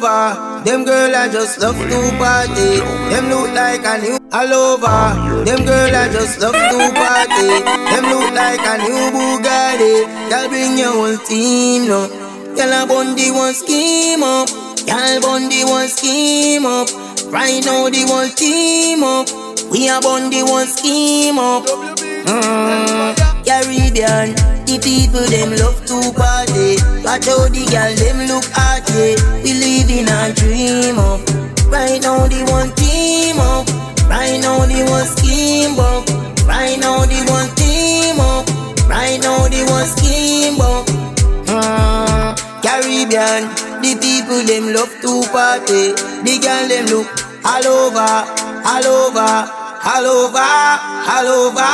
Them girl I just love to party. Them look like a new all over. Them girl I just love to party. Them look like a new Bugatti. Girl bring your whole team no. Girl a bundy one scheme up. Girl bundy one scheme up. Right now the one team up. We a bundy one scheme up. Mm, Caribbean, the people them love to party. Watch how the girl them look at it. We in a dream up. Right now the one team up. Right now the one scheme up. Right now the one team up. Right now the one scheme up. Mm, Caribbean, the people them love to party. The girl them look all over, all over, all over, all over.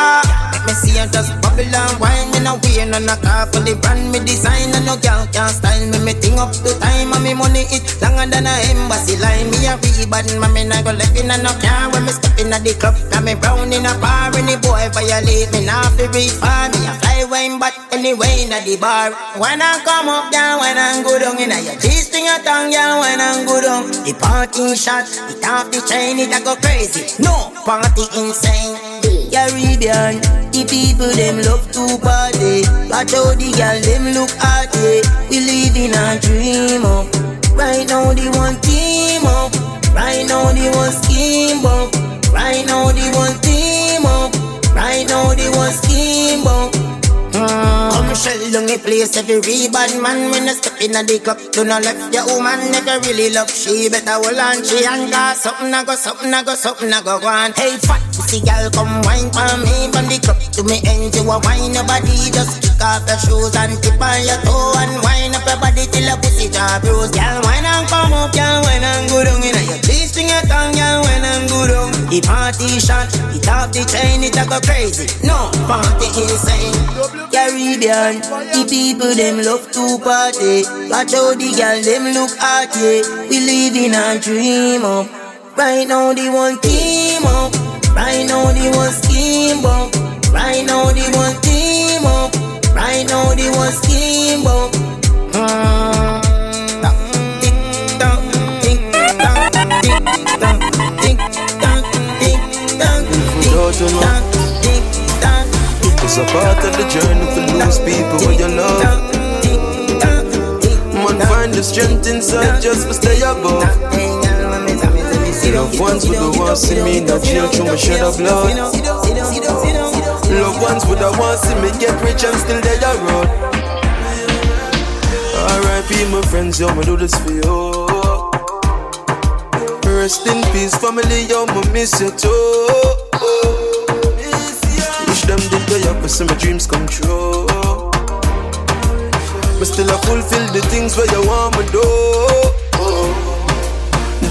Let me see you just and wine in a way and a car for the brand me design and no girl can style me. Me thing up to time and me money it longer than a embassy line. Me a free bad man, me not go left in a no car when me step in a the club. Got me brown in a bar and the boy violate me now fi reach far. Me a fly wine but anyway in a the bar. When I come up down, when I go down in a your cheese string a tongue, girl. When I go down, the party shot, it off the chain, it a go crazy. No party insane. Caribbean, the people them love to party. Watch how the girl them look at it. We live in a dream up. Right now the one team up. Right now the one scheme up. Right now the one team up. Right now the one scheme up. Mm. Come shell down the place every bad man when you step in the club. Do not left your woman if you really love she better hold on she and got something I go something I go something I go go on. Hey fat pussy girl come wine for me from the club to me end you a wine your body just kick off your shoes and tip on your toe and wine up your body till your pussy jaw bruise. Girl wine and come up, girl wine and go down in your cheese string your tongue, girl wine and go down. The party shot, it off the chain, it a go crazy. No party insane. Caribbean, the people them love to party. Watch how the girl them look at it. We live in a dream up. Right now the one team up. Right now the one scheme up. Right now the one team up. Right now the one scheme up. Mm. Tick tock, tick tock, tick tock, tick tock, tick tock, tick you, tock, tick tock. It's a part of the journey to lose people when you love. Man, find the strength inside just to stay above. Loved ones would have want see me in the jail through my shed of blood. Loved ones would have want see me get rich and still there your road. R.I.P. my friends, yo, me do this for you. Rest in peace, family, yo, me miss you too. Wish them the opposite, my dreams come true. But still I fulfill the things where you want me do.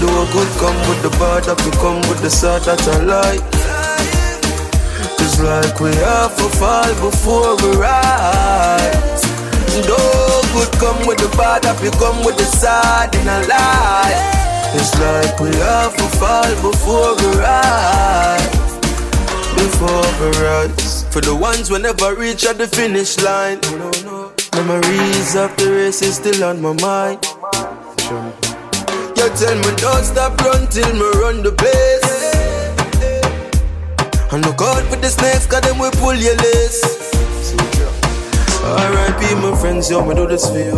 Do a good come with the bad, that we come with the sad that I like. It's like we have to fall before we rise. Do good come with the bad, that we come with the sad in our life. It's like we have to fall before we rise before we rise. For the ones we never reach at the finish line. Memories of the race is still on my mind. Tell me don't stop run till me run the pace. And look out for the snakes, cause them will pull your lace. R.I.P. my friends, yo, me do this for you.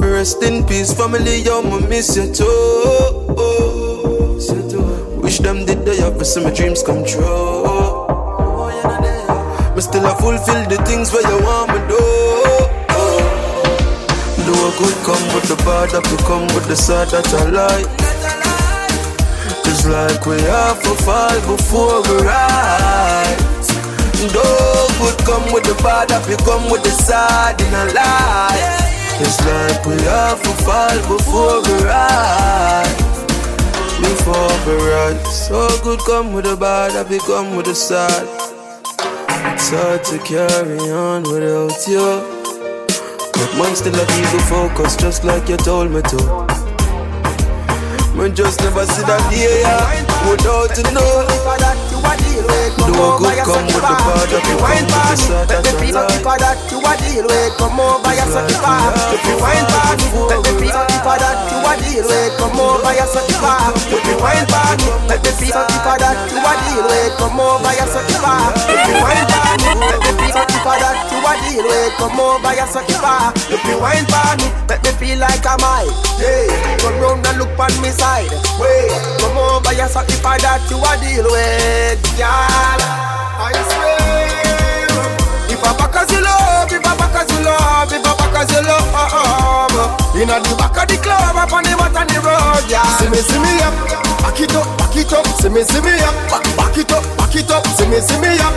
Rest in peace, family, yo, me miss you too. Wish them did the opposite, my dreams come true. But still I fulfill the things where you want me do. Do a good come with the bad, that we come with the sad that I like. It's like we have to fall before we rise. Do good come with the bad, that we come with the sad in our life. It's like we have to fall before we rise before we rise. So good come with the bad, I become with the sad. It's hard to carry on without you. But still a the focus just like you told me to. Man just never see that day yeah, without to know. A deal with. Come over your sucky bar. If you wine for me, let me feel something for that you a deal with. Come over your sucky bar. If you wine for me, let me feel something for that you a deal with. Come over your sucky. If you wine for me, let me feel something for that you a deal with. Come over your sucky bar. If you wine for me, let me feel something for that you a deal with. Come over your sucky. If you wine for me, let me feel like I'm high. Come round and look on me side. Wait, over your sucky that you a deal with, girl. I swear, if I back as you love, if I back as you love, if I back as you love, uh, uh, uh. inna the back of the club, up on the mat on the road, yeah. See me, see me up, back it up, back it up, see me, see me up, back, back it up, back it up, see me, see me up,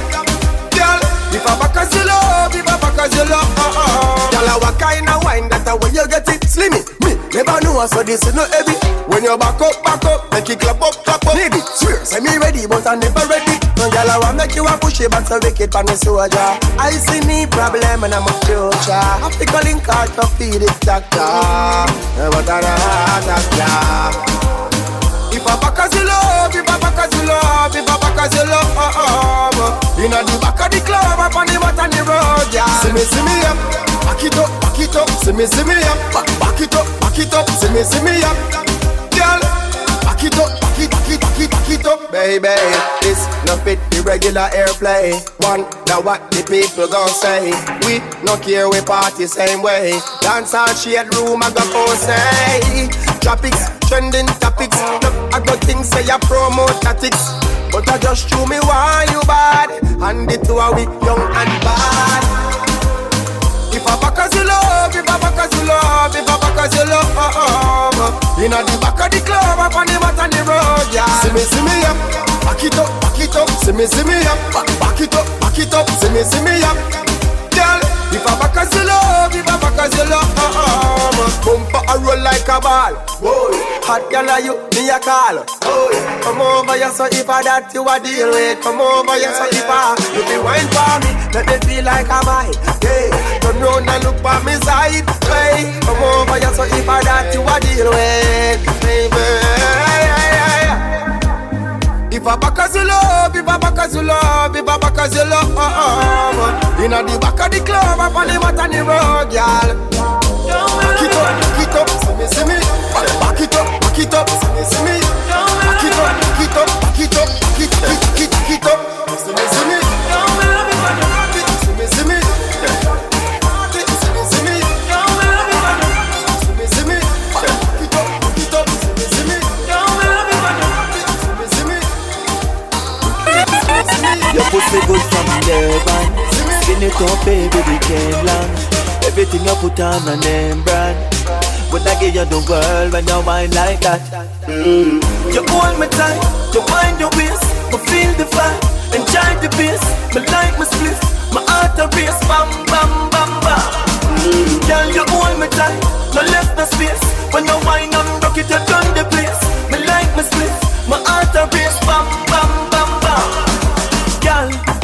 girl. If I back as you love, if I back as you love, uh uh. Girl, what kind of wine that the way you get it, slimmy, me never know, so this is not heavy. When you back up, back up, make it clap up, clap up. Maybe swear, say me ready, but I never ready. No girl, I want make you a push it back so wicked pan the soldier. I see me problem and I'm a future. I pick a link out to feed it doctor. But I doctor. If I back as you love, I back as you love, if I back as you love, inna the back of the club, up on the mat on the road, yeah. See me, see me up, back it up, back it up, see me, see me up, back, back it up, back it up, see me, see me up, girl. Back it up, back it, back it, back it, back it up, baby. This no fit the regular airplay. One, now what the people gon' say? We no care we party same way. Dance on shade room, I go for say. Tropics, trending topics. Look, I got things say I promote tactics. But I just show me why you bad. And it to a we young and bad. If I back as you love, if I back as you love, if I back as you love, uh, uh, Inna the back of the club, up on the mat on the road, yeah. See me, see me up, back it up, back it up. See me, see me up, back, back it up, back it up. See me, see me up, girl. If I back as you love, if I back as you love, uh, uh, Bumper a roll like a ball. Whoa. Hot girl are you, me a call. Oh, come over here, so if I that you a deal with. Come over here, so if I you be wine for me, let me feel like I'm high. Yeah, turn round and look by me side. Hey, come over here, so if I that you a deal with, baby. You love, if I back as you love, uh, inna the back of the club, up on the mat on the road, girl. Back it up, back it up, see me, see me. Back it up, back it up, see me, see me. Back it up, back it up, Pussy good from Devon Skin it up baby we came long Everything you put on a name brand. Would I give you the world when you wine like that. Mm. You hold me tight, you wind your waist I feel the vibe, enjoy the bass Me like my split, my heart a race. Bam bam bam bam. Mm. Girl you hold me tight, no left no space. When you wine and rock it you turn the place. Me like my split, my heart a race. Bam bam bam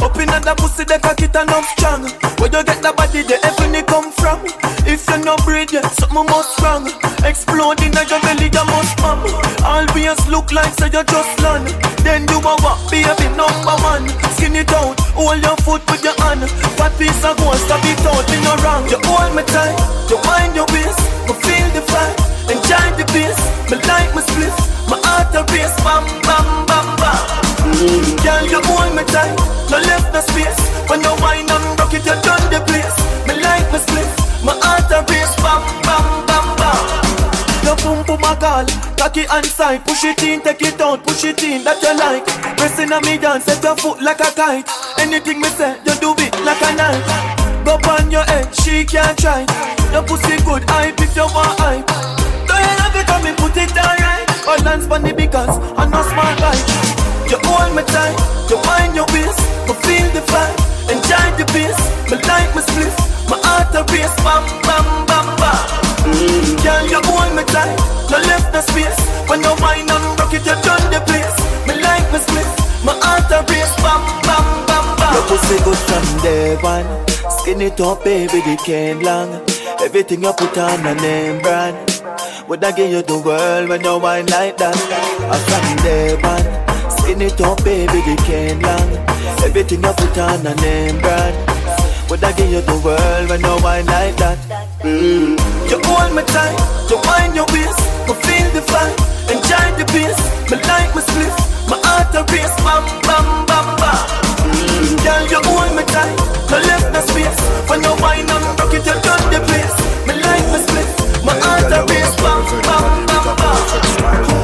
up in the pussy, the cock it enough strong. Where you get the body, the heaven come from. If you no breed, yeah, something must wrong. Exploding in your belly, you must come. Always look like say you just land. Then you a walk, baby, number one. Skin it out, hold your foot with your hand. Fat piece of gold, stop it out, in no wrong. You hold me tight, you wind your waist, me feel the fire. Enjoy the bass, me like my split. My heart a race, bam, bam, bam, bam. Mm. Girl, you hold me tight, no left no space. When you wine and rock it, you done the place. Me like my split, my heart a race, bam, bam, bam, bam. Your boom boom a call, cocky and side, push it in, take it out, push it in, that you like. Pressing on me down, set your foot like a kite. Anything me say, you do it like a knife. Go on your head, she can't try. Your pussy good, hype if you want hype. Do you love it, come and put it alright. Balance on the because I'm not smart like. You hold me tight, you wind your waist, me feel the vibe, enjoy the bass, me like my split, my heart a race, bam bam bam bam. Mm. Girl, you hold me tight, no left no space. When you wind and rock it, you turn the place. Me like my split, my heart a race, bam bam bam bam. Your pussy good from day one, skin it up, baby, the cane long. Everything you put on a name brand. Would I give you the world when you wine like that? I'm from day one. Skin it up, baby, the can long. Everything you put on a name brand. Would I give you the world when you wine like that? Mm. You hold me tight, you wind your waist, me feel the vibe, enjoy the bass. Me like my split, my heart a race, bam bam bam bam. Mm. Girl, you hold me tight, no left no space. When you wind and rock it, you got the place. Me like my split, my heart a race, bam bam bam bam.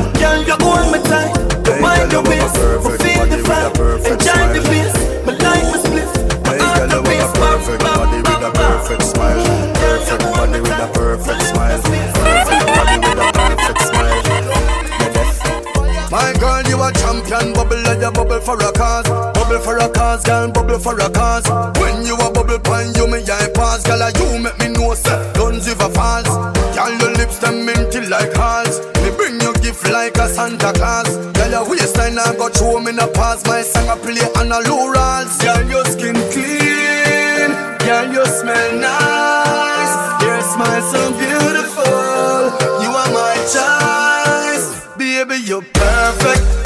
A champion, bubble like a bubble for a cause. Bubble for a cause, girl, bubble for a cause. When you a bubble pine, you me eye pass, girl, you make me know say guns if a falls. Girl, your lips them minty like halls. Me bring you gift like a Santa Claus. Girl, your waistline I got show me a pass. My song I play on a low rolls. Girl, your skin clean. Girl, you smell nice Your smile so beautiful. You are my choice.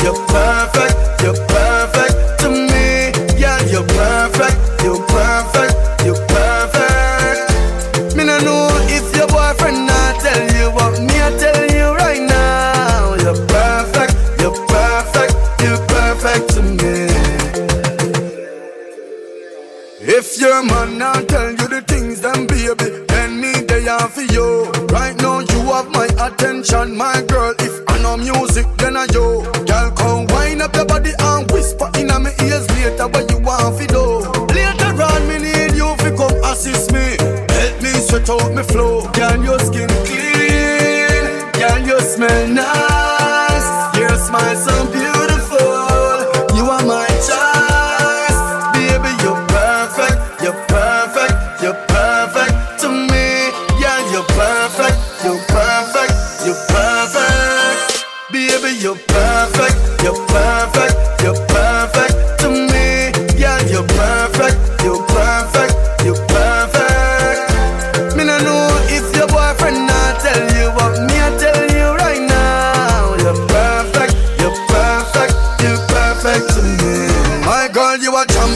You're perfect. You're perfect to me. Yeah, you're perfect. You're perfect. You're perfect. Me no know if your boyfriend tell you what me I tell you right now. You're perfect. You're perfect. You're perfect to me. If your man not tell you the things, that be a bit, then baby there for you. Right now you have my attention, my girl. Me out my flow. Girl, your skin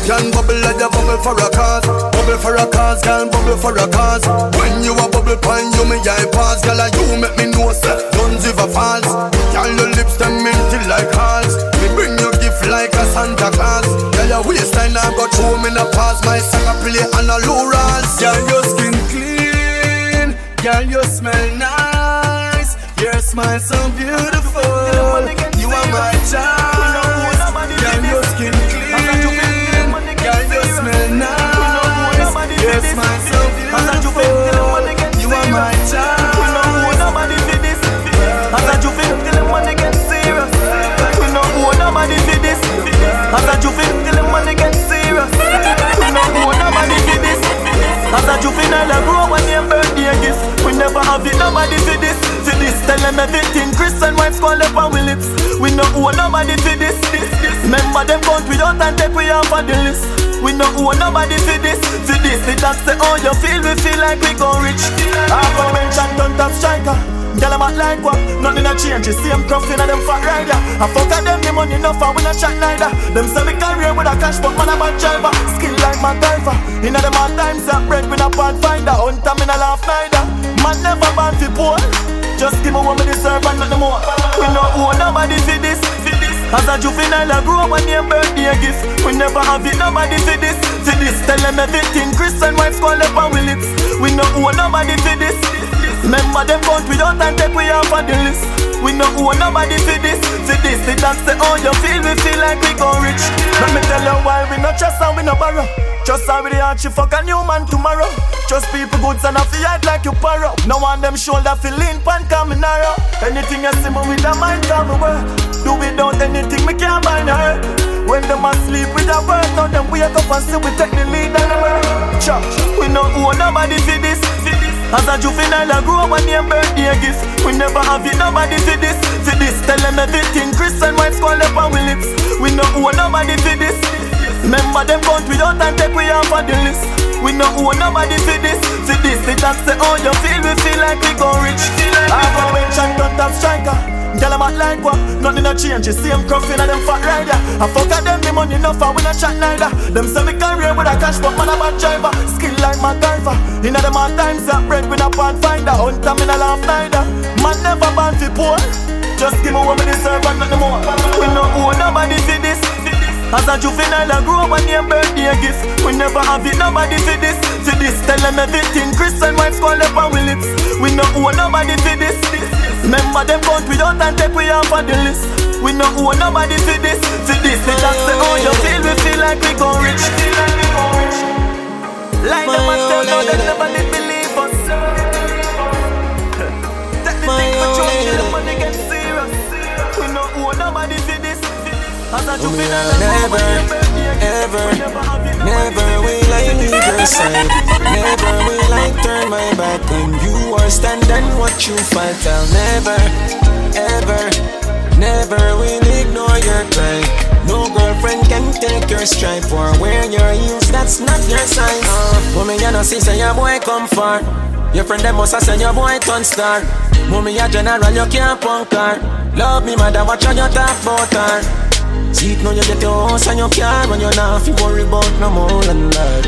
a bubble like a bubble for a cause, bubble for a cause, girl, bubble for a cause. When you a bubble pine, you me eye pass, girl, you make me know say, don't ever false. Girl, your lips them minty like hearts. Me bring you gift like a Santa Claus. Girl, your waistline I got show me the past. My song I play on a low. Girl, your skin clean. Girl, you smell nice. Your smile so beautiful. You are my child. A juvenile, I grow when your birthday gift. We never have it nobody for this. For this, tell them everything. Christian wives call up on we lips. We no owe nobody for this. this, this. Remember them count we out and take we off of the list. We no owe nobody for this, for this. The dance say, oh you feel, we feel like we gon' rich. Half a mention, don't top striker. Tell them act like what? Nothing a change. See them cuffing and them fat rider. I fuck at them, the money enough and we not shot neither. Them sell me career with a cash, but man a bad driver. Skill like MacGyver. Inna them hard times, that bread with a pathfinder. Hunter me a laugh neither. Man never born fi poor. Just give me what me deserve and nothing more. We no owe nobody for this. As a juvenile, I grew up on your birthday gift. We never have it, nobody for this. For this, tell them everything. Christian wives call up on we lips. We no owe nobody for this. Remember them count we out and take we off of the list. We no owe nobody for this, for this. The dance say, oh, you feel, we feel like we gon' rich. Let me tell you why we no trust and we no borrow. Just how we the she fuck a new man tomorrow. Just people goods and I feel like you paro. No one them shoulder feel lean pan coming narrow. Anything you see me with a mind come work. Do without anything me can't buy her. When them asleep with a word, now them wake up and see we take the lead and the work. Church, we no owe nobody for this. As a juvenile, I grew up on your birthday gift. We never have it, nobody for this. For this, tell them everything. Christian wives call up on we lips. We no owe nobody for this. Remember them count we out and take we off of the list. We no owe nobody for this. For this, the dance say, oh, you feel, we feel like we gon' rich. I have a mention, don't top striker. Tell them fat like what? Nothing a change, you same coffin and them fat rider. I fuck at them, me money enough, I win a chat neither. Them say me career with a cash, but man a bad driver. Skill like MacGyver. Inna them hard times, that bread with a pan finder. Hunter me a laugh neither. Man never born fi poor. Just give me what me deserve and nothing more. We no owe nobody for this. As a juvenile, I grew up on your birthday gift. We never have it, nobody for this. For this, tell them everything. Christian wives call up on we lips. We no owe nobody for this. Remember them count we out and take we off of the list. We no owe nobody for this. For this, the doc say, oh you feel, we feel like we gon' rich. Like them and tell no, they never did believe us. Take the thing for joke, the money get serious. We no owe nobody for this. As a juvenile, never, ever, never will I leave your side. Never will I turn my back on you or stand and watch you fight. I'll never, ever, never will ignore your cry. No girlfriend can take your stripe or wear your heels. That's not your size. Uh, woman, you know, see, say your boy come far. Your friend them must said your boy turn star. Mommy, a general, you can't punk her. Love me, mother, watch how you talk about her. See it now you get your house and your car When you're not fi worry about no more than that.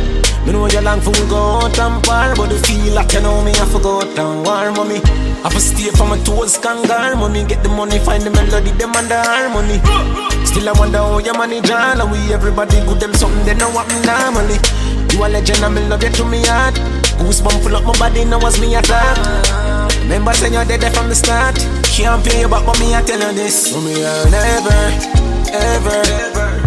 Me know you long for go out and par But the feel like you know me I forgot and war mommy. I for stay for my toes kangar Mommy. Get the money find the melody them and the harmony. Still I wonder how your money John And we everybody good them something they know what normally. You a legend and me love you to me heart. Goosebump full up my body now was me attack Remember saying you're dead from the start Can't pay you back but me I tell you this Mommy I'll never ever,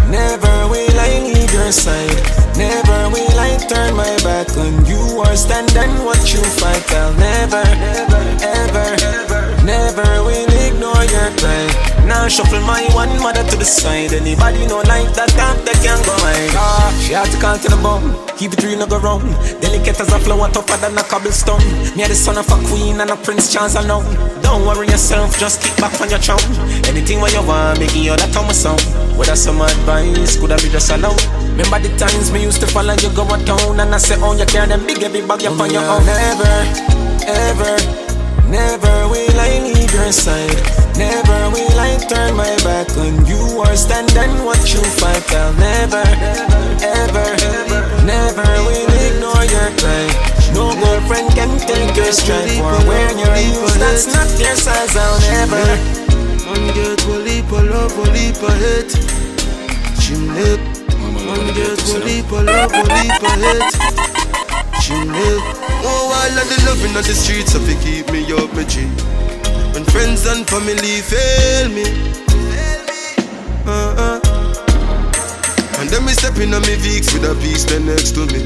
never will I leave your side. Never will I turn my back on you or stand and watch you fight. I'll never, ever, ever, never will ignore your cry. Now shuffle my one mother to the side. Anybody know like that top that can go hide. Ah, she had to call to the bone. Keep it real, no go wrong. Delicate as a flower, tougher than a cobblestone. Me the son of a queen and a prince, chance alone. Don't worry yourself, just kick back on your throne. Anything when you want, making you that on my song. Whether some advice, could I be just alone? Remember the times me used to follow you go a town and I say, oh, you carry them big every bag you on your own. Never, ever, never will I leave your side. Never will I turn my back on you or stand and watch you fight. I'll never, ever, never will ignore your cry. No girlfriend can take your strength for wearing your heels. That's not your size. I'll never. Man get one leap of love, one leap of hate. Chimney. Man get one leap of love, one leap of hate. Chimney. Oh, all of the loving on the streets, so they keep me up, my G. When friends and family fail me. Uh-uh. And then me stepping on me Vicks with a piece there next to me.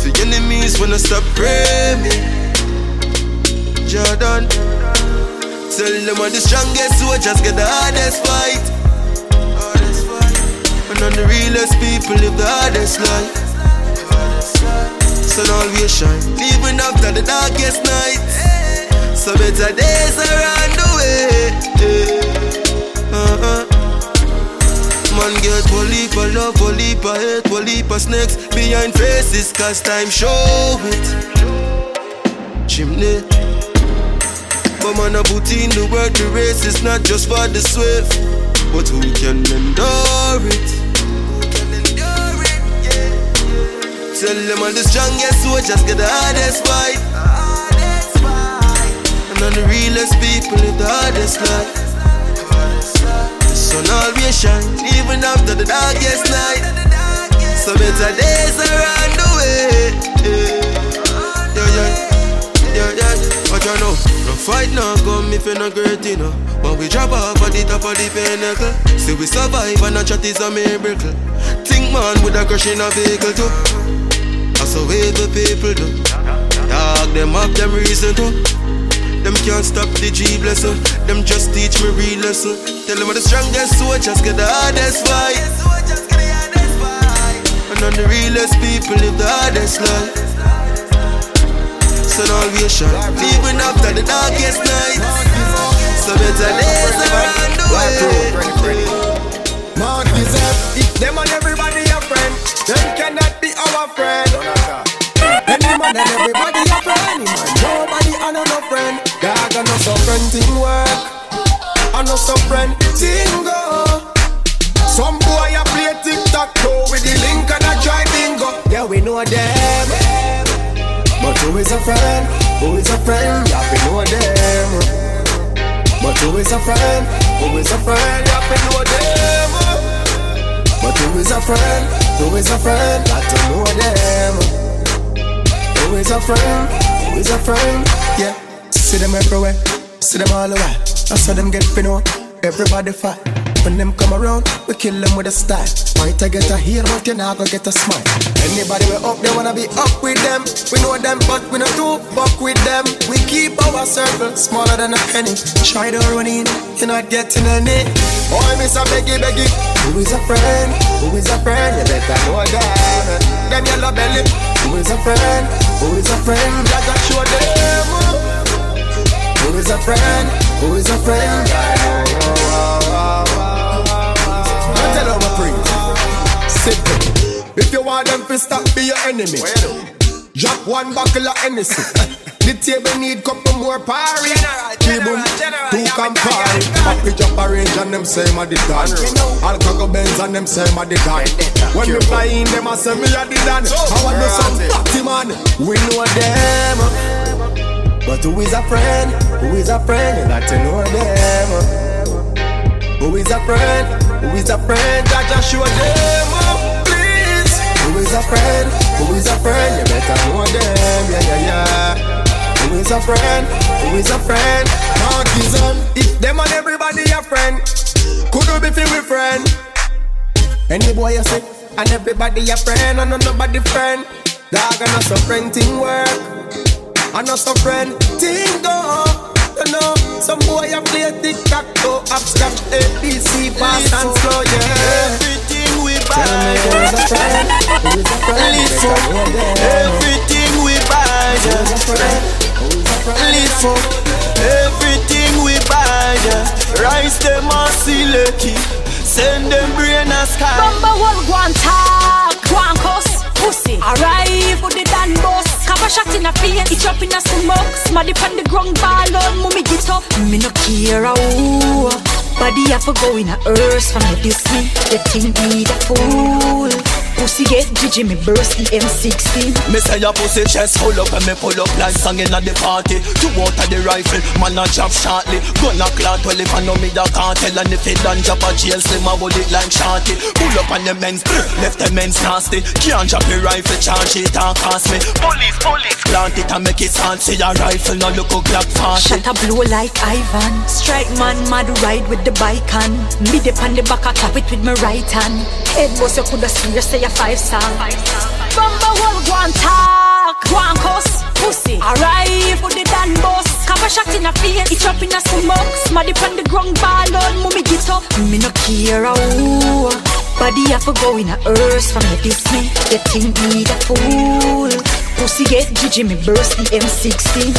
For enemies when I stop praying me. Jordan. Tell them I'm the strongest soldiers get the hardest fight. And on the realest people live the hardest life. Sun always shine, even after the darkest night. So better days are on the way. Uh-uh. Man get poly for love, poly for hate, poly for snakes behind faces, cause time show it. Chimney. But man, I put in the work, the race is not just for the swift, but who can endure it? Tell them all the strongest soldiers get the hardest fight. And the realest people live the hardest life. The sun always shine, even after the darkest night. So better days are on the way. Yeah, yeah, yeah, yeah. But you know, no fight no come if you're not great, know. But we drop off at the top of the pinnacle. See we survive and a chat is a miracle. Think man would a crash in a vehicle too. That's how the people do. Dog them up them reason too. Them can't stop the G blessing. Them just teach me real lesson. Tell them I'm the strongest soldiers get the hardest fight. And on the realest people live the hardest life. Sun always shine, even after the darkest night. So better days are on the way. Mark is up. Them and everybody a friend, them cannot be our friend. Any man and everybody a friend, man. Nobody and no friend. Dog and no so friend thing work. I know no some friend. Tingo. Some boy a play tic-tac-toe with the link and a try bingo. Yeah, we know them. But who is a friend? Who is a friend? Yeah, we know them. But who is a friend? Who is a friend? Yeah, we know them. But who is a friend? Who is a friend? Got to know them. Who is a friend? Who is a friend? Yeah, see them everywhere, see them all around. I saw them get know. Everybody fight. When them come around, we kill them with a style. Might I get a heel, but you not gonna get a smile. Anybody we up, they wanna be up with them. We know them, but we not do fuck with them. We keep our circle smaller than a penny. Try to run in, you're not getting any. Boy, miss a beggy beggy. Who is a friend? Who is a friend? You better know them. Them yellow belly. Who is a friend? Who is a friend? I show them. Who is a friend? Who is a friend? Simple. If you want them to stop be your enemy, drop one buckle of Hennessy. The table need couple more party. Three boom, two Campari. Papi drop a range and them say my the. All cargo Benz and them say my the done. When we fly in, them a say me a the done. I want to some party man. We know them. But who is a friend? Who is a friend? You got to know them. Who is a friend? Who is a friend? I just show them. Who is a friend? Who is a friend? You better know them, yeah, yeah, yeah. Who is a friend? Who is a friend? Markism. If them and everybody a friend, could you be feel with friend? Any boy you say, and everybody a friend, and nobody friend. Dog and us a friend thing work, and us a friend thing go. You know, some boy a play tic tac toe, abstract ABC, fast and slow, yeah. We Tell me who is a friend? Who is a friend? Live for everything we buy. Who is a friend? Who is a friend? Live for everything we buy. yeah. Rise them a silky, send them brain a sky. Bamba one one talk, one cuss, pussy. Arrive with the dan boss. Have a shot in a face, it up in a smoke. Smaddy on the ground, ball on, mummy get up. Me no care who. Body I for going a earth from the Disney. They think me the fool. Pussy get Gigi, me burst the M16. Me say your pussy chest full up and me pull up like song in the party. Two out of the rifle, man a drop shortly. Gun a clout well if I know me da can't tell and if it done drop a jail slim a bullet like shorty. Pull up on the men's, left the men's nasty. Can't drop the rifle, charge it and cost me. Police, police, plant it and make it sound. See your rifle now look a Glock 40. Shot a blow like Ivan. Strike man, mad ride with the bike on. Me dip on the back, I tap it with my right hand. Head boss, you coulda seen you say a five song. Bamba one one talk, one cuss, pussy. Arrive with the dan boss. A shot in a face, it up in a smoke. Smaddy on the ground, ball on, mummy get up. Me no care who. Body have to go in a earth from the me. They think me the fool. Pussy get Gigi, me burst the M16.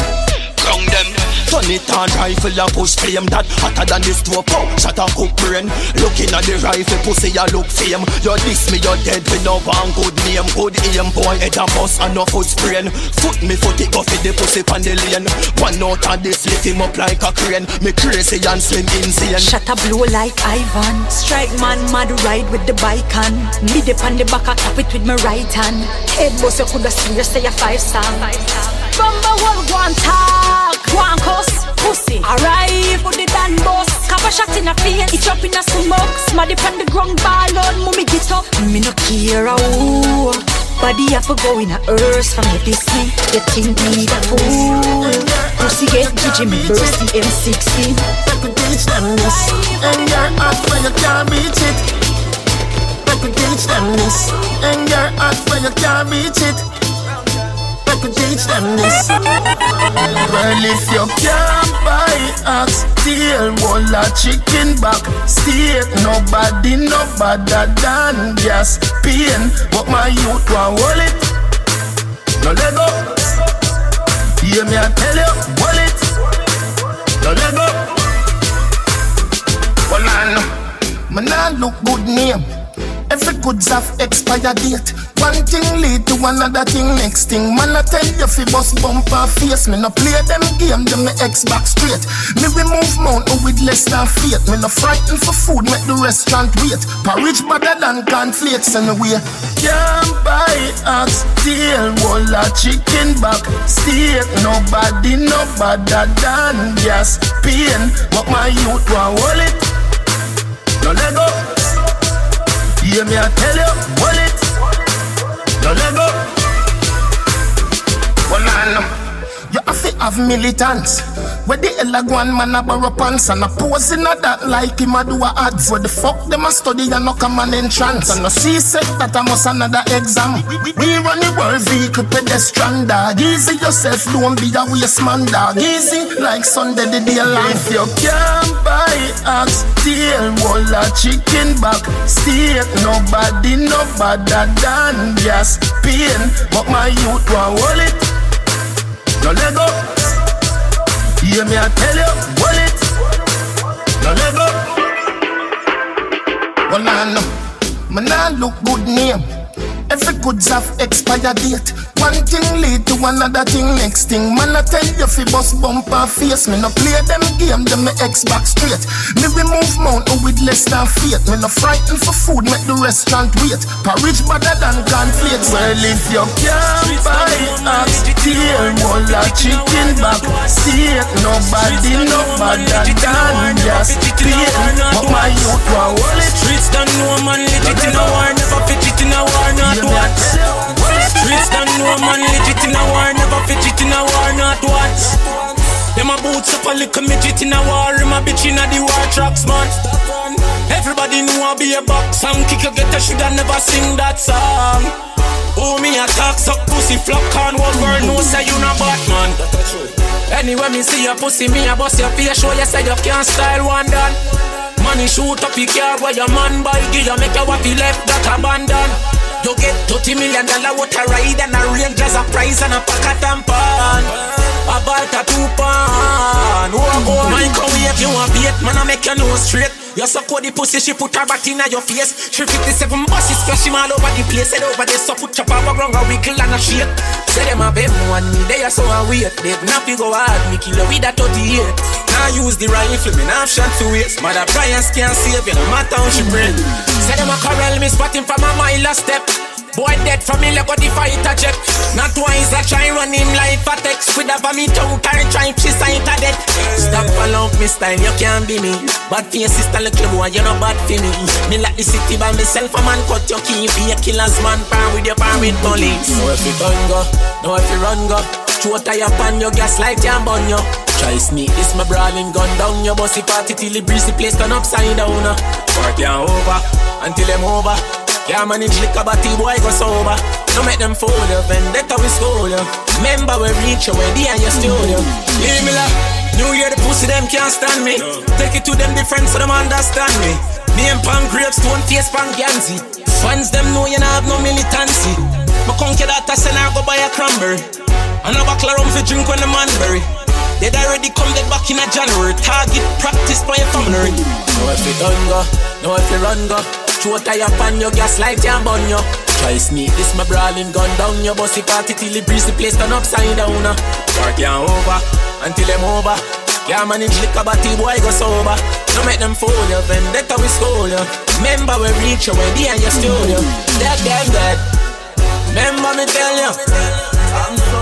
Ground them. Turn it on rifle and push flame that hotter than the stove. Pow, shot a cook brain. Looking at the rifle, pussy you look fame. You diss me, you dead. We no one good name, good aim, boy. Head a bust and no foot sprain. Foot me foot it go fit the pussy pan the lane. One out of this lift him up like a crane. Me crazy and slim insane. Shot a blow like Ivan. Strike man, mad ride with the bike on. Me dip on the back, I tap it with my right hand. Head boss, you coulda seen you say a five song. Bamba one one talk, one cuss, pussy. Arrive with the dan boss. A shot in a face, it up in a smoke. Smaddy on the ground, ball on, mummy get up. Me no care who. Body have to go in a earth from the me. They think me the fool. Pussy get Gigi, me burst the M16. Make we teach them this And you're hot when you can't reach it we teach them this And you're hot when you can't reach it We teach them this Well if you can't buy ox Tail, wall a chicken back. Steak, nobody no better than gas. Pain, but my youth want hold it. No let go Hear me I tell you, hold it. No let go. Well, I know, man, I look good name. Every goods have expired date. One thing lead to another thing, next thing. Man, I tell you, fi bust bumper face. Me no play them game, them me X back straight. Me remove mountain with less than faith. Me no frightened for food, make the restaurant wait. Porridge better than cornflakes anyway. Can't buy ox tail, wall a chicken back steak. Nobody no better than gas pain. But my youth want hold it. No let go. Hear me, I tell you, it. No let go. I know. You have to have militants. Where the go man a borrow pants and a pose in a that like him a do a ads. Where the fuck them a study and no come an entrance. And no see set that I must another exam. We run the world vehicle pedestrian dog. Easy yourself, don't be a waste man dog. Easy like Sunday the day. If you can't buy ox tail, wall a chicken back steak. Nobody no better than gas pain. But my youth want hold it. No let go. Hear me, I tell you, it. No let go. Well, nah, no. Man, nah look good name. Every goods have expired date. One thing lead to another thing, next thing. Man, I tell you, fi bust bumper face. Me no play them game, them me X back straight. Me remove mountain with less than faith. Me no frightened for food, make the restaurant wait. Porridge better than cornflakes. Well, if you can't buy ox tail, a chicken back steak. Nobody no better than just pain. But my youth want hold it. Streets don't know man legit in a war, never fit it in a war, not what. Streets don't know man legit in a war, never fit it in a war, not what. Them a boots up a little midget in a war, him a bitch in a the war tracks, man. Everybody know I be a box, some kick you get a shoulda never sing that song. Oh me a talk suck pussy flop can one girl know say you not Batman. Anyway me see your pussy, me a bust your face, show you say you can't style one done. Money shoot up your car where your man buy you make you happy left that abandon. You get 30 million dollar what a ride and a range as a prize and a pack of tampon. A balt a two pan. Oh, oh, microwave you a bait, man I make your nose straight. You suck out the pussy, she put her back in your face. She 57 buses, splash him all over the place. Head over there, so put your power ground, a wiggle and a shake. Say them a bem one me, they are so a wait. They not go hard, me kill with a 38. Now use the rifle, me now shot to waste. Mother Bryans can't save you, no matter how she bring. Say them a corral, me spot him from a mile a step. Boy dead from me, go the fighter jet. Not twice I try run him like a text with a me tongue car try she sign a dead. Stop follow me style, you can't be me. Bad for your sister, little boy, you not bad for me. Me like the city by myself, a man cut your key, be a killer's man, pan with your pan with police. No if you done go, no if you run go. Throw tire pan your gas light and burn you. Try sneak this my brawling gun down your bossy party till the breeze the place turn upside down. Party and over until them over. Yeah, manage liquor, but the boy go sober. No make them fool you, vendetta we school you. Remember we reach you, where they in your studio. Leave me la. New Year the pussy them can't stand me. Take it to them different so them understand me. Name pan gravestone, face pan Gansy. Fans them know you not have no militancy. My conquer that I send her go buy a cranberry. And a buckle rum for drink when the man bury. They already come dead back in a January. Target practice by a family. No if you done go, no if you run go. Throw tire on your gas light and burn you. Try sneak this my brawling gun down your bossy party till the breeze the place turn upside down. uh. Party and over until them over. Can't manage liquor but the boy go sober. No make them fool you, vendetta we school you. Remember we reach you when they in your studio. Dead, dead, dead. Remember me tell you. I'm so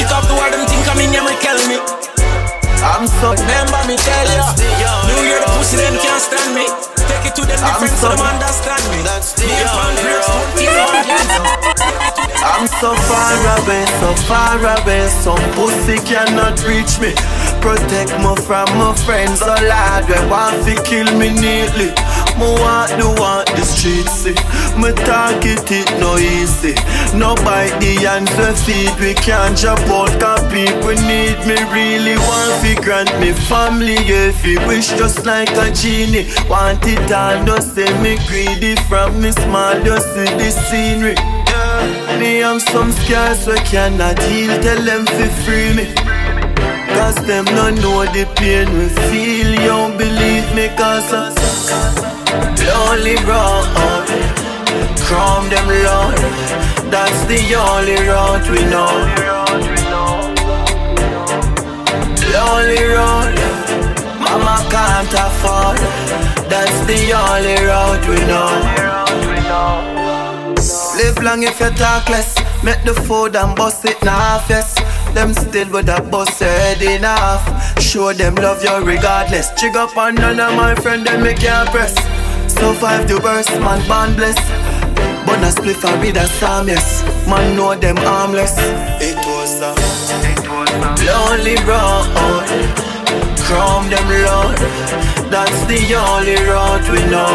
Kick off the word them think I'm in you, me kill me. I'm so Remember me tell you. New Year the pussy them can't stand me. Take it to them different so them understand me. Me and fan grapes, don't feel I'm so far away, so far away, some pussy cannot reach me. Protect me from my friends, oh lad, they want to kill me neatly. Me want the want the streets see. Me target it no easy. No bite the hands we feed, we can't jump out cause people need me. Really want to grant me family if you wish just like a genie. Want it all, don't say me greedy from me small, just see the scenery. Yeah. Me have some scars we cannot heal, tell them to free me. Cause them no know the pain we feel, you don't believe me cause I'm lonely road Crown them Lord, that's the only road we know. Lonely road, mama can't afford. That's the only road we know. Live long if you talk less. Make the food and bust it now, yes. Them still with a bust head enough. Show them love you regardless. Jig up on none of my friend, them make you press. Survive the worst, man, born bless. But a split for be the same, yes. Man know them harmless. It was a lonely road. Chrome them Lord. That's the only road we know.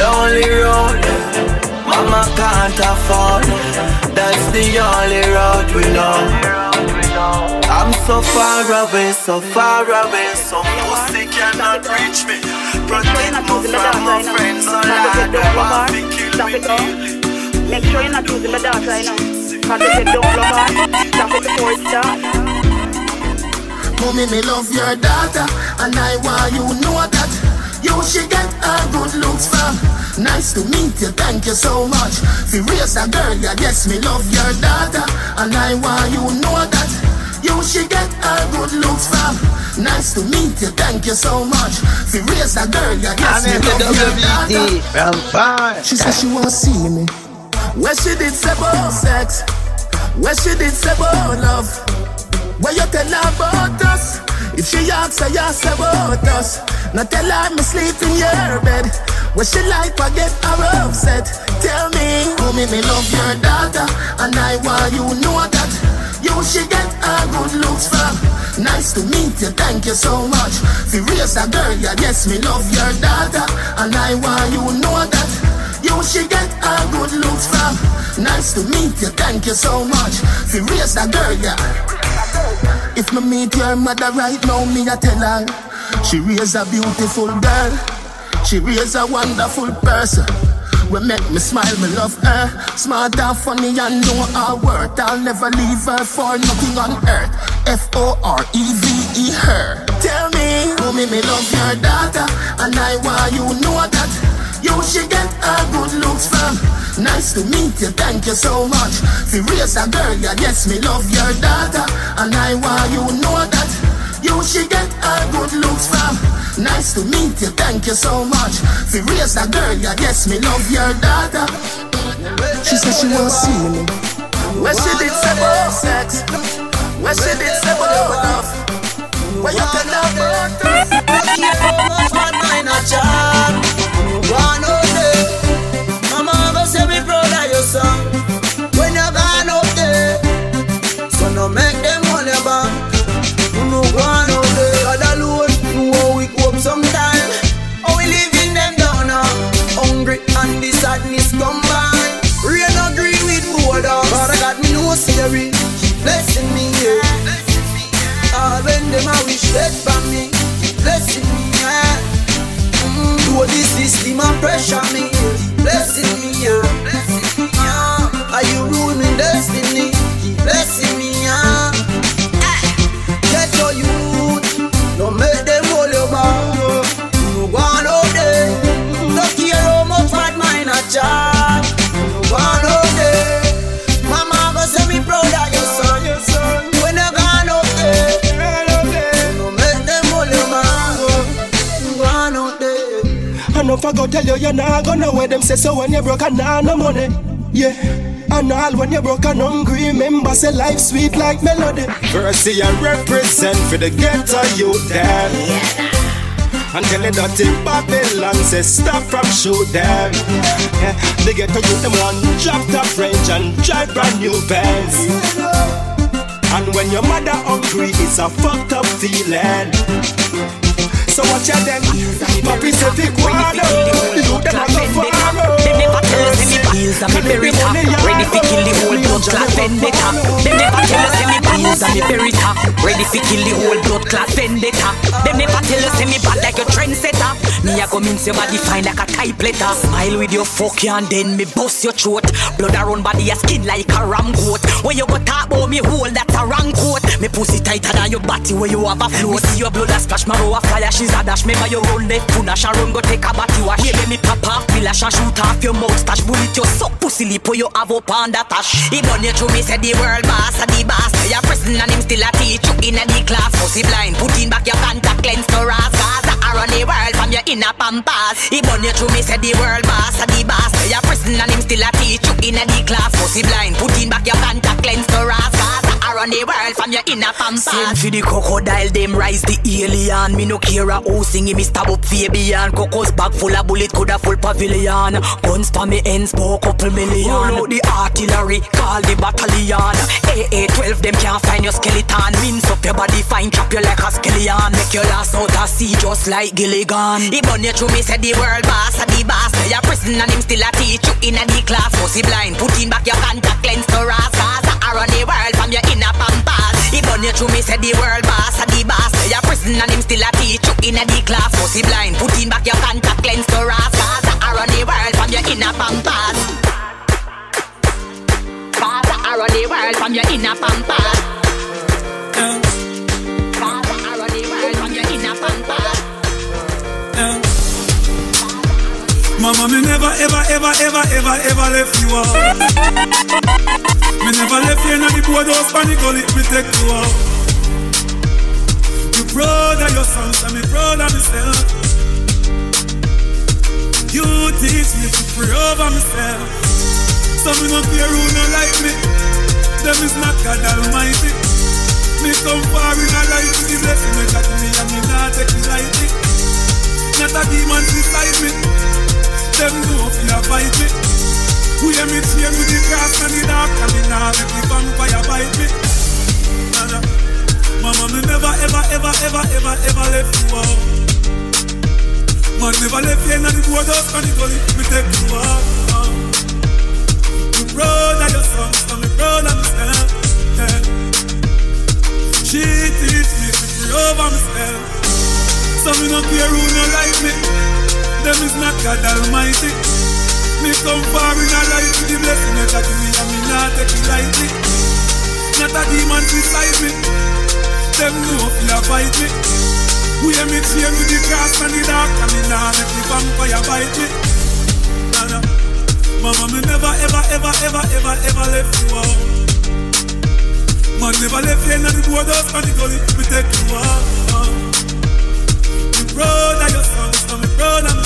Lonely road. Mama can't afford. That's the only road we know. I'm so far away, so far away, so pussy cannot reach me. Protect me from my friends, so Lord, they want to kill me daily. Make sure you're not using my data right now. Cause if you don't love her, stop it before it starts. Mommy, me love your daughter, and I want you know that you should get a good looks from. Nice to meet you, thank you so much. Fi raise a girl, yeah, yes, me love your daughter, and I want you know that you should get a good looks from. Nice to meet you, thank you so much. Fi raise a girl, yeah, yes, me love your daughter. She said she wanna see me. Where she did say about sex, where she did say about love. Where you tell her about us? If she asks you say about us. Now tell her me sleep in your bed. What she like I get her upset. Tell me, oh, homie, me love your daughter, and I want you know that you should get a good looks from. Nice to meet you, thank you so much. Raise a girl, yeah, yes, me love your daughter, and I want you know that. You should get a good looks from. Nice to meet you, thank you so much. Raise a girl, yeah. If me meet your mother right now, me I tell her. She raise a beautiful girl. She raise a wonderful person. We make me smile, me love her. Smart and funny and know her worth. I'll never leave her for nothing on earth. F-O-R-E-V-E, her. Tell me, homie, me love your daughter? And I want you know that You should get a good looks from. Nice to meet you, thank you so much. Fi raise a girl, yeah, yes, me love your daughter. And I want you know that. You should get a good looks from. Nice to meet you, thank you so much. Fi raise a girl, yeah, yes, me love your daughter. She said she want see me. Where she did say about sex? Where she did say about love? Where you tell her? About us Lucky how much man mine Theory. Blessing me, yeah. All when them a wish death from me, blessing me, yeah. Mm, though the system a pressure me, know if I go tell you, you're not gonna wear them say so when you're broke and nah, no money. Yeah. And all when you're broke and hungry, remember say life sweet like melody. First, I represent for the ghetto youth there. And tell it that in Babylon say stop from shoot them. Yeah. They get to youth them one drop top range and drive brand new Benz. And when your mother hungry, it's a fucked up feeling. So watch out them. Papi say pick one up You them a go tell us any bills and me berita Ready fi kill the whole blood clot vendetta They never tell us any bills and me berita Ready fi kill the whole blood clot vendetta They never tell us any bad like your trendsetter. Me a go mince your body fine like a typewriter Smile with your fuck you and then me bust your throat. Blood around body a skin like a ram coat When you go talk about me hole that's a wrong coat Me pussy tighter than your body where you have a flow. See your blood a splash, my row a fire, she's a dash. Remember you run left, and run, go take a body wash. Baby, me pop off, flash and shoot off your moustache. Bullet your suck pussy lip, you have up on that ash. He done you through me, said the world boss, a the boss. Your prison and him still a teach you in a the class. Pussy blind, put in back your contact lens to ras. Gaza, I run the world from your inner pampas. He done you through me, said the world boss, a the boss. Your prison and him still a teach you in a the class. Pussy blind, put in back your contact lens to ras. I run the world from your inner pampas. Same for the crocodile, them rise the alien. Me no care a who sing me stab up Fabian. Coco's bag full of bullet, coulda full pavilion. Guns for me ends, for couple million. Roll out the artillery, call the battalion. AA 12, them can't find your skeleton. Mince up your body, fine, chop you like a skeleton. Make your last out a sea just like Gilligan. He burn you through me, said the world boss, a the boss. They a prison and him still a teach you in a the class. Pussy blind, put in back your Through me, said the world boss, a the boss. They a prison and him still a teach you in a the class. Pussy blind, put in back your me never, ever, ever, ever, ever, ever left you out. me never left you in the boardhouse, panic gully, me take you out. You of your sons, and me of myself. You teach me to pray over myself. Some me no care who no like me. Them is not God Almighty. Me come far in a life with the blessing got me and me not take it lightly. Not a demon beside me. Them know if you fight me. Who hear me chain with the grass and the dark and me nah make the vampire bite me. Nah. Mama, me never ever ever ever ever ever left you out. Man never left you in the boardhouse and the gully. Me take you out. Me proud of your sons, so me proud of myself. Yeah. She teach me to pray over myself. So me no care who no like me. Them is not God Almighty. Me come far in a life with the blessing that give me and me not take it lightly. Not a demon beside me. Them know if you fight me. We hear me chain with the grass and the dark and me nah make the vampire bite me. Nah. Mama, me never ever ever ever ever ever left you out. Man never left you in the boardhouse and the gully. Me take you out. Me proud of your sons, so me proud of me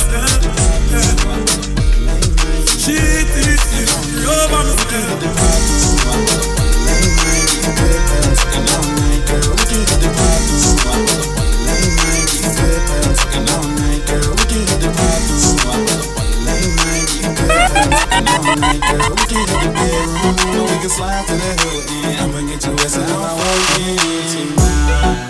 Slide to the hood, and I'ma get you west side. I walk in tonight.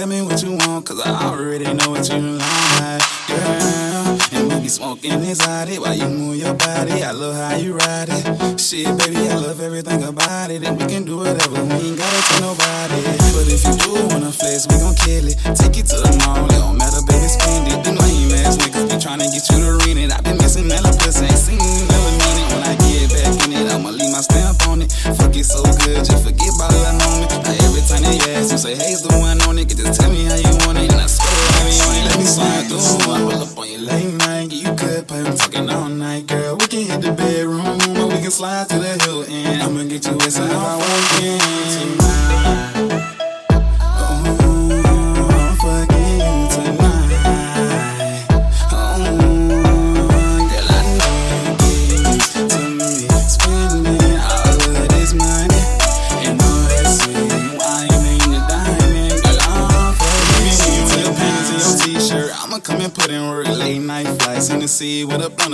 Tell me what you want, cause I already know what you like, girl. And we be smoking exotic while you move your body. I love how you ride it. Shit, baby, I love everything about it. And we can do whatever, we ain't gotta tell nobody. But if you do wanna flex, we gon' kill it.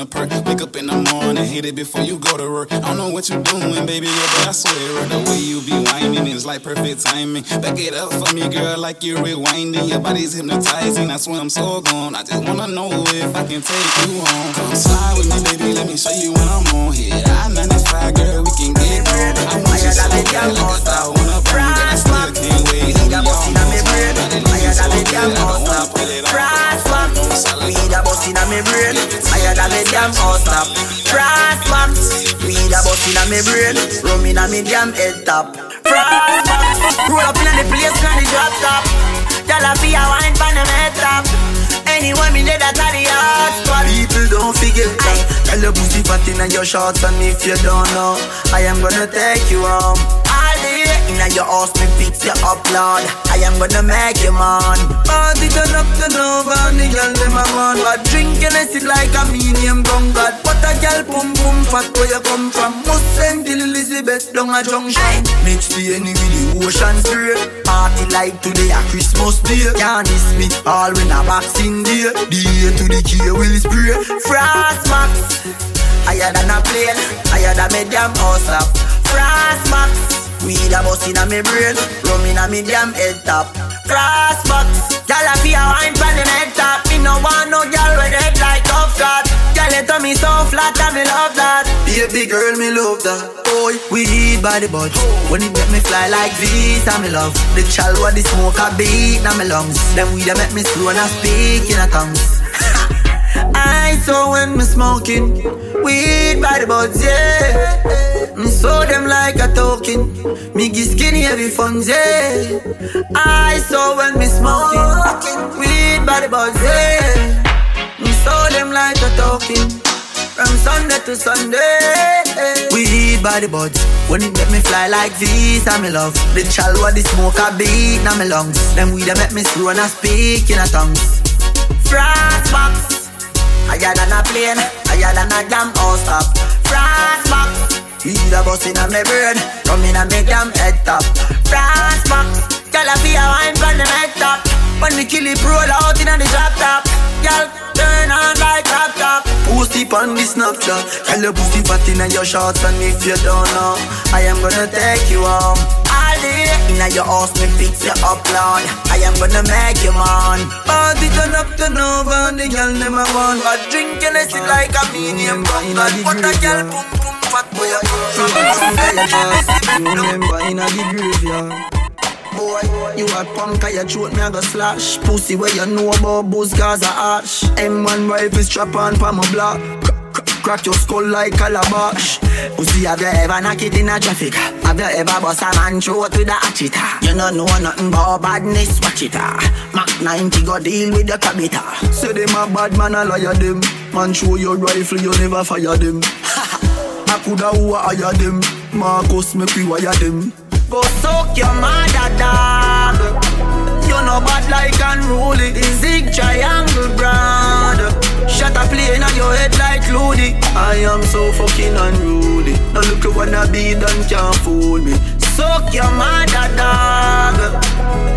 A perk. Wake up in the morning, hit it before you go to work. I don't know what you're doing, baby, yeah, but I swear the way you be whining is like perfect timing. Back it up for me, girl, like you're rewinding. Your body's hypnotizing. I swear I'm so gone. I just wanna know if I can take you home. Come slide with me, baby. Let me show you when I'm on here. I 95, girl, we can get real. I want you so bad, like a when I bring I still can't wait. We got inna me brain. Higher than me damn house now. Brass box. Inna me brain. Higher than me damn house now. Brass box. Weed a bust inna me brain. Rum inna me damn head top. Brass box. Roll up inna the place, granny drop top. Y'all a be a wine pan them head top. Anyway, me that at the hard spot. People don't forget that. Tell your pussy fat in your shorts, and if you don't know, I am gonna take you home. Inna your house, me fix you up, Lord. I am gonna make you man. Party turn up, turn over, and the girl them a gone. But drinking it sit like a medium gun god. What a girl boom boom, fat where you come from? Must send till Elizabeth down a junction. Mix the any with the ocean spray. Party like today a Christmas day. Can't miss me all when a boxing day. The A to the K will spray. Frost max. Higher than a plane, higher than me damn house up. Frost max. Weed a bust inna me brain, rum inna me damn head top. Frost box. Gyal a fi a wine pon them head top. Me no want no gyal with head like tough cut. Gyal on me so flat and me love that. Baby girl, me love that. Boy, weed by the buds. When it make me fly like this, I me love. The chalwa, the smoke a beat na me lungs. Them weed a make me slow and I speak in a tongues. I saw when me smoking weed by the buds, yeah. Me saw them like a token. Me get skinny every fun, yeah. I saw when me smoking weed by the buds, yeah. Me saw them like a token. From Sunday to Sunday, weed by the buds. When it make me fly like this, I me love. The chalwa, the smoke a beat na my lungs. Them weed a make me slow and I speak in a tongues. Frost box. Higher than a plane, higher than a damn house top. Frost box. Weed a bust inna me brain, rum inna me damn head top. Frost box. Gyal a fi a wine pon them head top. When we kill it, roll out inna the drop top. Gyal turn on like drop top. It on the Snapchat. Tell your pussy fat inna your shorts, and if you don't know, I am gonna take you home. Day inna your house, me fix you up, Lord. I am gonna make you man. Party turn up, turn over, and the girl a want. But drinking it like a medium gun. But what a girl pum pum fat boy a Remember inna the graveyard. Boy, you a punk, I your throat, me a go slash Pussy where you know about booze, Gaza ash M1 rifle strap on for my block Crack your skull like calabash Pussy, have you ever knock it in a traffic? Have you ever bust a man throat with a hatchet? You no know nothing about badness, watch it ah. Mac 90 go deal with the cabita Say them a bad man, I liar them Man show your rifle, you never fire them I coulda who hire them Marcus, make we wire them Go soak your mother dog. You know bad like unruly. Zig triangle brand. Shut a plane on your head like Loody. I am so fucking unruly. No look at wanna be done can't fool me. Suck your mother dog.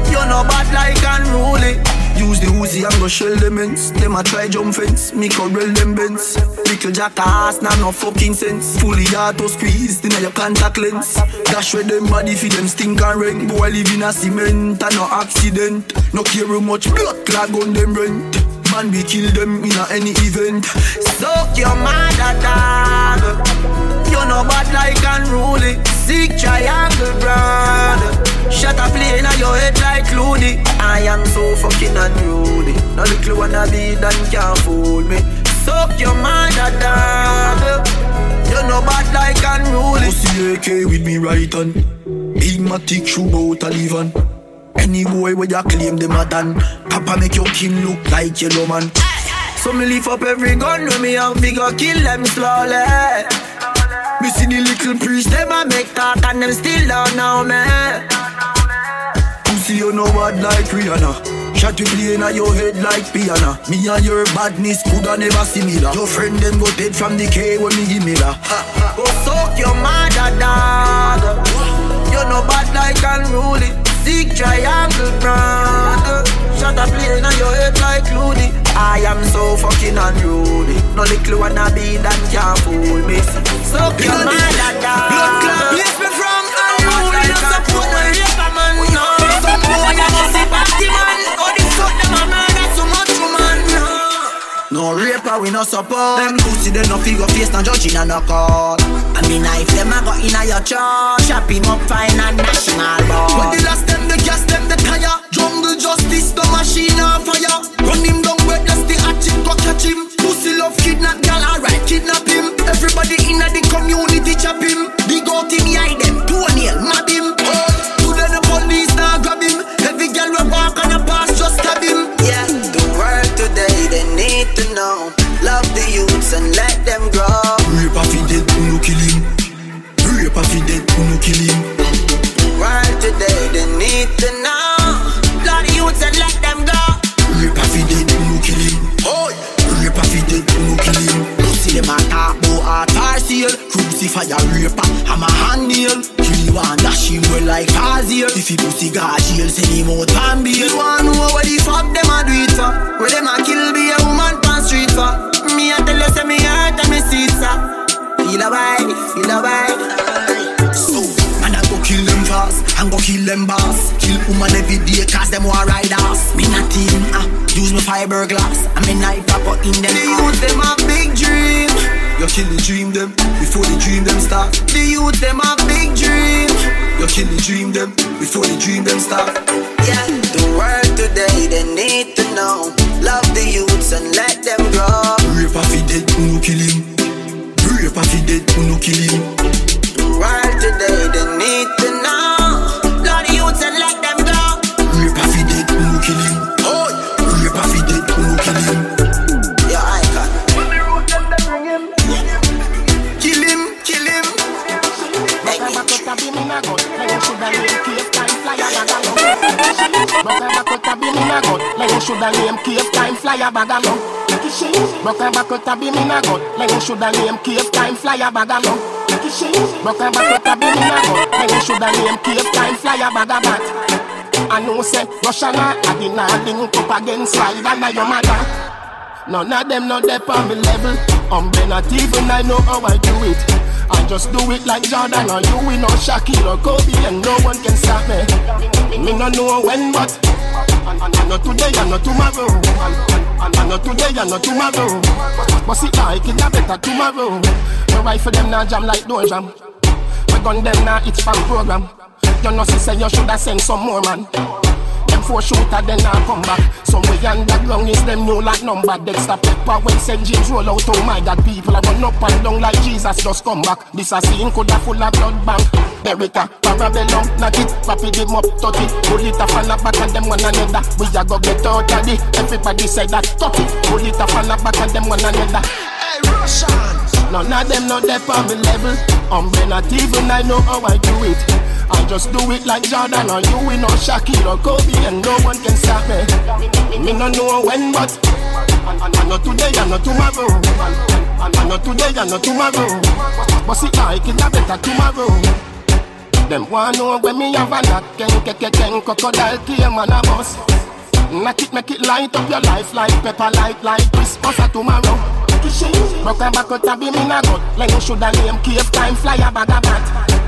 You know bad like unruly. Use the Uzi and go shell them ends. Them a try jump fence, me corral them bends. Little jackass, nah no fucking sense. Fully auto squeezed in your contact lens. Dash with them body for them stink and rain. Boy live in a cement and no accident. No care how much blood clog on them rent. Man we kill them in a any event. Soak your mother dog. You know bad like unruly. Sick triangle brand. Shut a plane on your head like Looney. I am so fucking unruly. No little wanna be done can't fool me. Soak your mother dog. You know bad like unruly. Pussy AK with me right on. Big matic shoe bout a live on. Any boy where you claim them a. Papa make your kin look like yellow man. So me lift up every gun when me have bigger kill them slowly. Me see the little priest them a make talk and them still don't know me. Pussy you know bad like Rihanna. Shot you playing on your head like piano. Me and your badness coulda never similar. Your friend them go dead from the K when me give me that. Go soak your mother dog. You know bad like unruly. Sick triangle brand. shot a plane on your head like Looney. I am so fucking unruly. No little wanna be that can't fool me. So your mother down. Blood clot place me from unruly. No support no raper man. No. A must be party man. Oh, this fuck them a murder too much woman. No. No raper, we no support Them pussy, they no figure face, no judging and no call I mean, if them a go in a your church Chop him up fine and national ball When the last them, the gas them, the tire. Jungle justice, the machine on fire. Run him down, breathless, the hatchet, go catch him. Pussy love, kidnap, gal, alright, kidnap him. Everybody in the community, chop him. Big out him, hide them, A raper, I'm a hand nail Kill and dash him well like Fazil If he pussy got jail, send him out and bail. You wanna know what the fuck them a do it for? Where them a kill be a woman pan street for. Me a tell you say me hurt and me see it sir Feel a vibe, feel a vibe So, man I go kill them fast And go kill them boss. Kill woman every day cause them want ride ass. Me not team, ah, use me fiberglass. And me knife I go in them The youth them a big dream You kill the dream them Before the dream them start. The youth them a big dream. You kill the dream them Before the dream them start. Yeah, the world today they need to know. Love the flyer bag along. Broke and back out a beam in a gut. Like you shoulda name cave time flyer bag along. Broke and back out a beam in a gut. Like you shoulda name cave time flyer bag a bat. I know say Russia na I did not link up against slide and your mother. None of them not there on me level. Um, I'm not even I know how I do it. I just do it like Jordan or you, we know Shaquille or Kobe, and no one can stop me. Me no know when, but not today and not tomorrow. Not today and not tomorrow. But see, I can have better tomorrow. No rifle them now jam like door jam. My gun them now it's fan program. You know, say you shoulda send some more man. Four shooter then I come back. Somewhere underground is them new like number. Dexter Pepper when St. James roll out. Oh my God, people are run up and down like Jesus just come back. This a scene coulda full of blood bank. Beretta, Parabellum, knock it, rapid him up, touch it. Pull it off and back and them one another. We a go get out of it. Everybody say that, touch it. Pull it off and back and them one another. Hey, Russians! None of them not there on me level. Um, I'm not even I know how I do it. I just do it like Jordan or you, we know Shaquille or Kobe, and no one can stop me. Me no know when, but and not today and not tomorrow. And not today and not tomorrow. But see, I can have better tomorrow. Them want know when me have a knock, ken, ken, ken, ken, crocodile came on a bus. Knock it, make it light up your life like pepper light, like Christmas or tomorrow. Broke and back out a beam in a gut Like you shoulda name cave time flyer bag a bat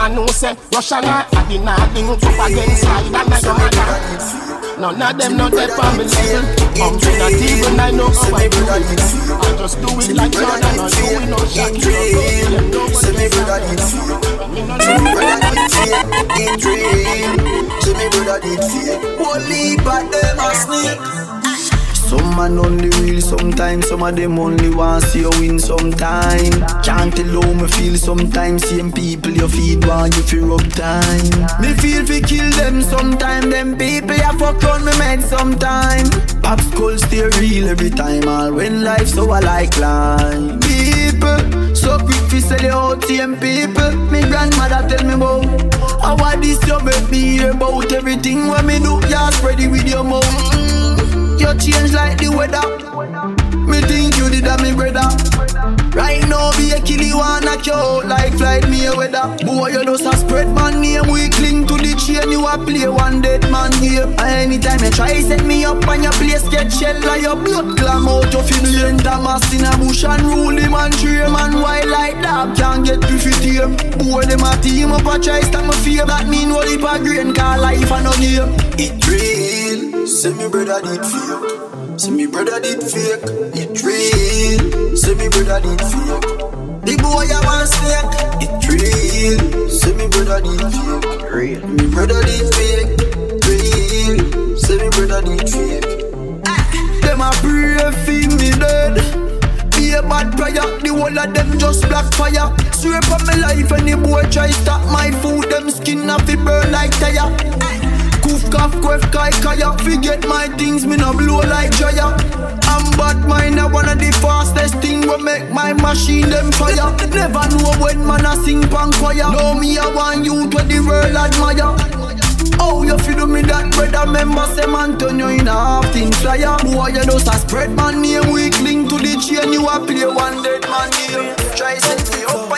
I know say Russia na I did not link up against slide and I your mother. None of them not for me level I'm not even I know how I do it. I just do it like Jordan or you we know Shaquille Say me brother did fear Me brother did fear Did dream Say me brother did fear Holy but them a snake some man only real sometimes, some of them only want see you win sometime. Can't tell how me feel sometimes, same people you feed want you feel rub time. Me feel fi kill them sometime, them people ya fuck on me mad sometime. Pop skull stay real every time, all when life so I like line. People, so quick fi sell you out, same people. Me grandmother tell me about how I this you make me hear about everything when me do. Ya spread it with your mouth. You change like the weather. Me think you did that, me brother. Right now, be a kill you wanna you like flight me weather. Boy, you just a spread man name. We cling to the chain, you a play one dead man game. Anytime you try set me up and your place get shell like your blood clam out your film lane. Thomas in a bush and rule him and train man. Why like that can't get pretty tame. Boy, them a team up a try stand my fear. That mean what if a grain call life and no game. It real, say me brother did fake. Say me brother did fake. It real, me brother did fake. The boy I want snake. It real, say me brother did fake. Real, me brother did fake. Real, say me brother did fake. Ah, them a pray for me dead. Be a bad prayer, the whole of them just black fire. Swear for my life, any boy try stop my food, them skin off it burn like tire. Koof, cough, quaff, kai, kaya. Forget my things, me no blow like Jaya. I'm bad mind, I of the fastest thing will make my machine them fire. Never know when man a sing pan choir. Know me, I want you to the world admire. Oh, you feel me that brother member say man turn you in a half thing flyer Boy, you just spread man name weak link to the chain You a play one dead man game Try set me up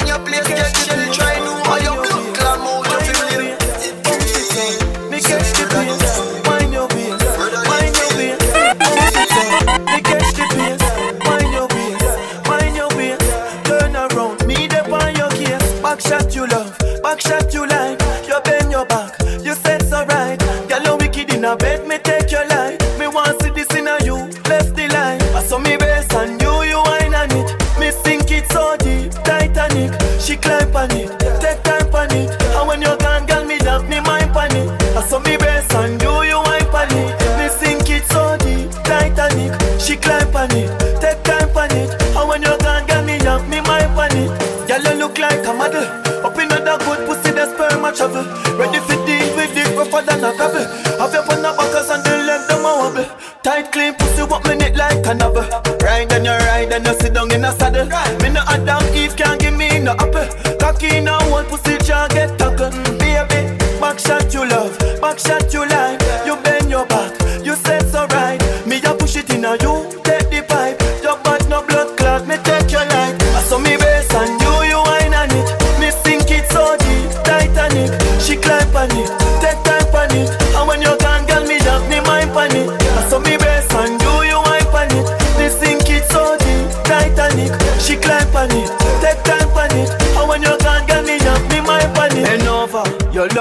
Me no Adam Eve can't give me no apple. Cocky now,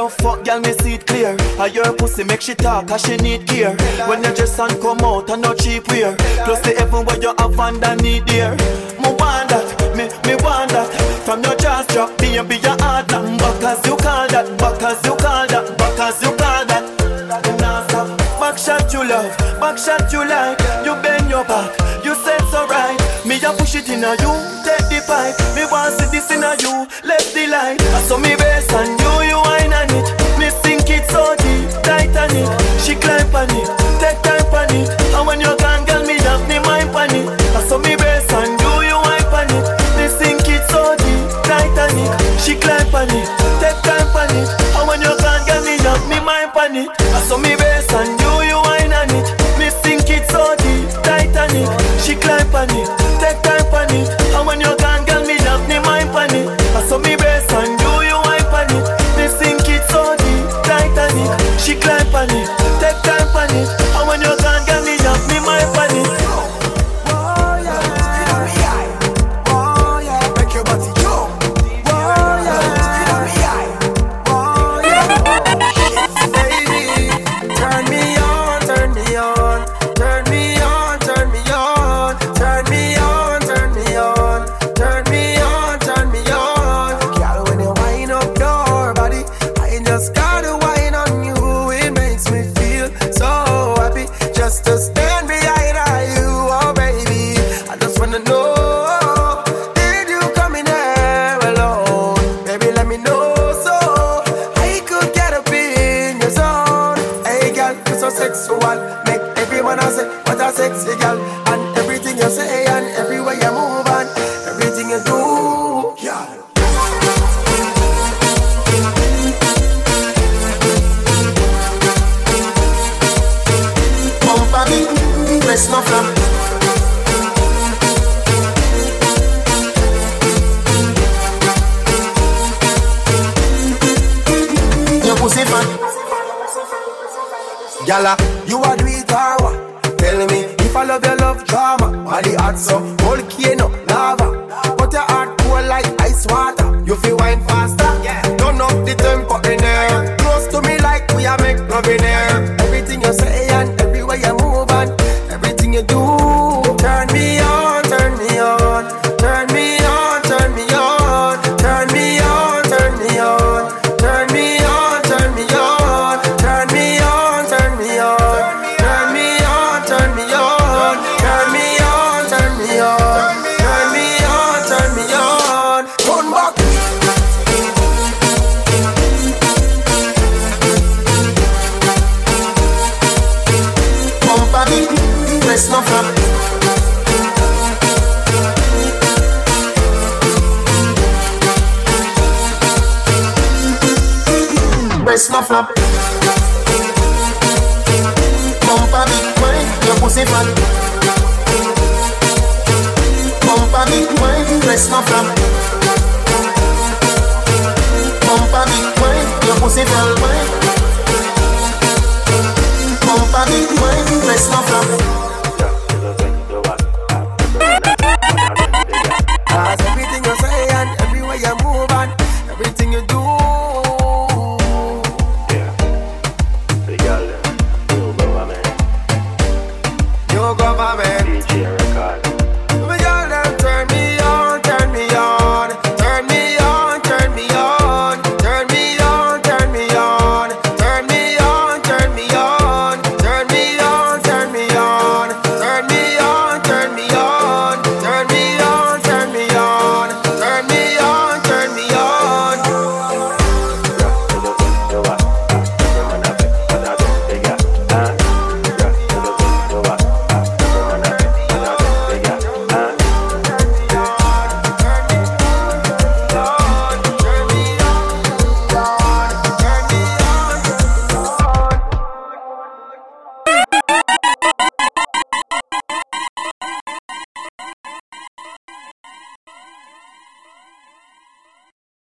your love fuck, girl, me see it clear. And your pussy make she talk, cause she need gear. When your dress and come out, and no cheap wear. Plus the heaven where you have underneath there. Me want that, me, me want that. From your jaws drop, be be your hard knock. Back as you call that, back as you call that, back as you call that. Back shot you love, back shot you like. You bend your back, you said so right. Me a push it in a you, take the pipe. Me want see this in a you, left the light. I saw me on it, take time on it. And when you gone, girl, me have me mind on it. I saw me base and you, you wine on it. Me sink it so deep, Titanic. She climb on it, take time on it. And when you gone, girl, me have me mind on it. I saw me base and you, you wine on it. Me sink it so deep, Titanic. She climb on it, take time on it. And when you gone, girl, me have me mind on it. I saw me base and you, you wine on it. Me sink it so deep, Titanic. She climb on it, snap. Pump a big wine, your pussy fat. Pump a big wine, dress no flap. Pump a big wine, your pussy fat wine. Pump a big wine, dress no flap.